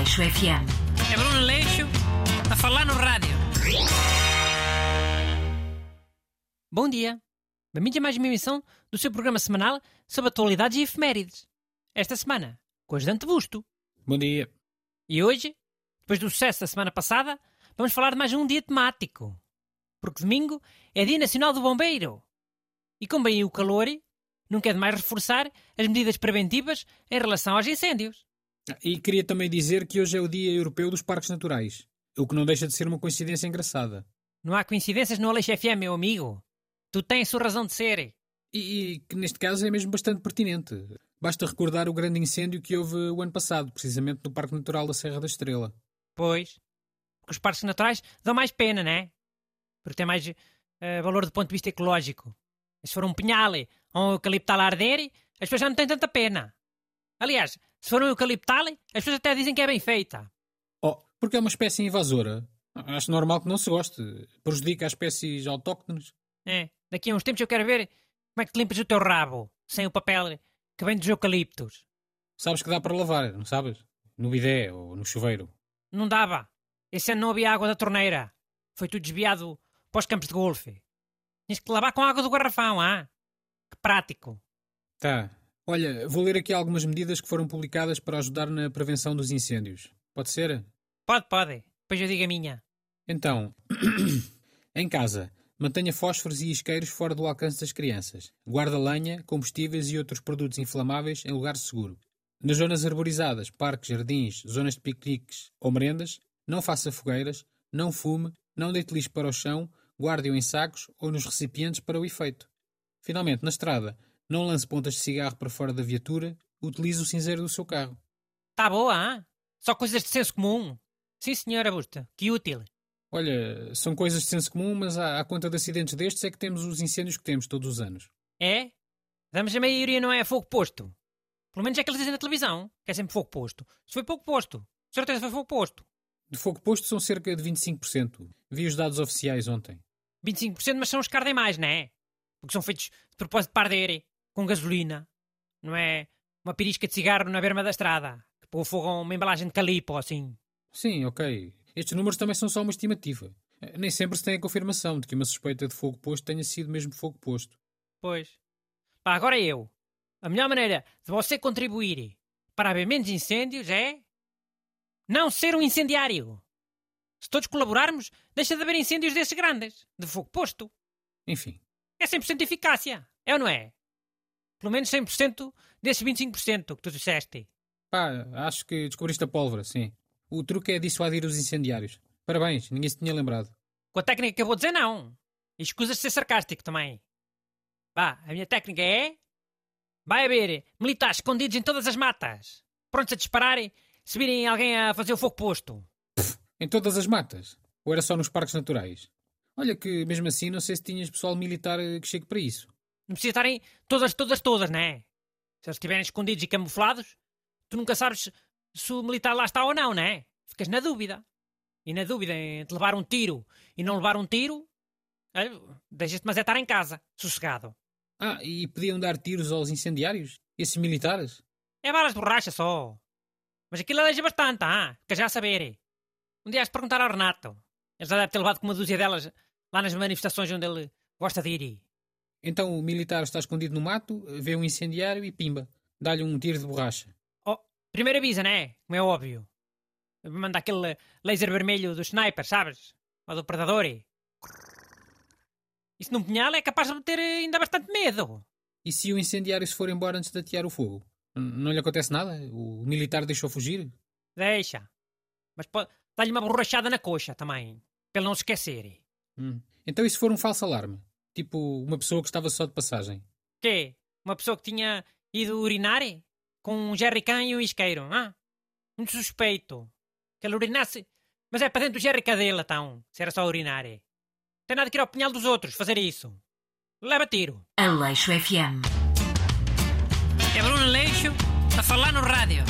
Aleixo FM. É Bruno Leixo a falar no rádio. Bom dia. Bem-vindos a mais uma emissão do seu programa semanal sobre atualidades e efemérides. Esta semana, com o ajudante Busto. Bom dia. E hoje, depois do sucesso da semana passada, vamos falar de mais um dia temático. Porque domingo é Dia Nacional do Bombeiro. E como bem o calor, nunca é demais reforçar as medidas preventivas em relação aos incêndios. E queria também dizer que hoje é o Dia Europeu dos Parques Naturais, o que não deixa de ser uma coincidência engraçada. Não há coincidências no Aleixo FM, meu amigo. Tu tens sua razão de ser. E, e que neste caso é mesmo bastante pertinente. Basta recordar o grande incêndio que houve o ano passado, precisamente no Parque Natural da Serra da Estrela. Pois. Porque os parques naturais dão mais pena, né? Porque tem mais eh, valor do ponto de vista ecológico. Se for um pinhal ou um eucaliptal a arder, as pessoas já não têm tanta pena. Aliás, se for um eucaliptal, as pessoas até dizem que é bem feita. Oh, porque é uma espécie invasora. Acho normal que não se goste. Prejudica as espécies autóctones. É, daqui a uns tempos eu quero ver como é que te limpas o teu rabo, sem o papel que vem dos eucaliptos. Sabes que dá para lavar, não sabes? No bidé ou no chuveiro. Não dava. Esse ano não havia água da torneira. Foi tudo desviado para os campos de golfe. Tinhas que lavar com água do garrafão, ah? Que prático. Tá. Olha, vou ler aqui algumas medidas que foram publicadas para ajudar na prevenção dos incêndios. Pode ser? Pode, pode. Depois eu digo a minha. Então, em casa, mantenha fósforos e isqueiros fora do alcance das crianças. Guarda lenha, combustíveis e outros produtos inflamáveis em lugar seguro. Nas zonas arborizadas, parques, jardins, zonas de piqueniques ou merendas, não faça fogueiras, não fume, não deite lixo para o chão, guarde-o em sacos ou nos recipientes para o efeito. Finalmente, na estrada, não lance pontas de cigarro para fora da viatura, utilize o cinzeiro do seu carro. Tá boa, ah? Só coisas de senso comum. Sim, senhora Busta. Que útil. Olha, são coisas de senso comum, mas à, à conta de acidentes destes é que temos os incêndios que temos todos os anos. É? Mas a maioria não é fogo posto. Pelo menos é que eles dizem na televisão, que é sempre fogo posto. Se foi pouco posto, certeza foi fogo posto. De fogo posto são cerca de 25%. Vi os dados oficiais ontem. 25%, mas são os que ardem mais, não é? Porque são feitos de propósito para arder, com gasolina. Não é uma pirisca de cigarro na berma da estrada, que põe fogo a uma embalagem de calipo, assim. Sim, ok. Estes números também são só uma estimativa. Eh, Nem sempre se tem a confirmação de que uma suspeita de fogo posto tenha sido mesmo fogo posto. Pois. Pá, agora eu. A melhor maneira de você contribuir para haver menos incêndios é. Não ser um incendiário. Se todos colaborarmos, deixa de haver incêndios desses grandes, de fogo posto. Enfim, É 100% de eficácia. É ou não é? Pelo menos 100% desses 25% que tu disseste. pá, acho que descobriste a pólvora, sim. O truque é dissuadir os incendiários. Parabéns, ninguém se tinha lembrado. Com a técnica que eu vou dizer, não. E escusas de ser sarcástico também. Vá, a minha técnica é. Vai haver militares escondidos em todas as matas, prontos a disparar se virem alguém a fazer o fogo posto. Em todas as matas? Ou era só nos parques naturais? Olha que, mesmo assim, não sei se tinhas pessoal militar eh, que chegue para isso. Não precisa estarem todas, todas, todas, não é? Se eles estiverem escondidos e camuflados, tu nunca sabes se o militar lá está ou não, não é? Ficas na dúvida. E na dúvida entre levar um tiro e não levar um tiro, olha, deixas-te mas é estar em casa, sossegado. Ah, e podiam dar tiros aos incendiários? Esses militares? É balas de borracha só. Mas aquilo aleja bastante, ah? Fica já a saber. Um dia has de perguntar ao Renato. Ele já deve ter levado com uma dúzia delas lá nas manifestações onde ele gosta de ir. Então o militar está escondido no mato, vê um incendiário e pimba. Dá-lhe um tiro de borracha. Oh, primeiro avisa, né? Como é óbvio. Manda aquele laser vermelho do sniper, sabes? Ou do predador. Isso num punhal é capaz de ter ainda bastante medo. E se o incendiário se for embora antes de atear o fogo? Não lhe acontece nada? O militar deixou fugir? Deixa. Mas dar-lhe uma borrachada na coxa também. Para ele não se esquecer. Hum. Então e se for um falso alarme? Tipo, uma pessoa que estava só de passagem? Quê? Uma pessoa que tinha ido urinar? Com um jerrycan e um isqueiro, ah? Muito suspeito. Que ele urinasse. Mas é para dentro do jerrycan dele, então. Se era só urinar. Tem nada que ir ao punhal dos outros fazer isso. Leva tiro. Aleixo FM. É Bruno Leixo a falar no rádio.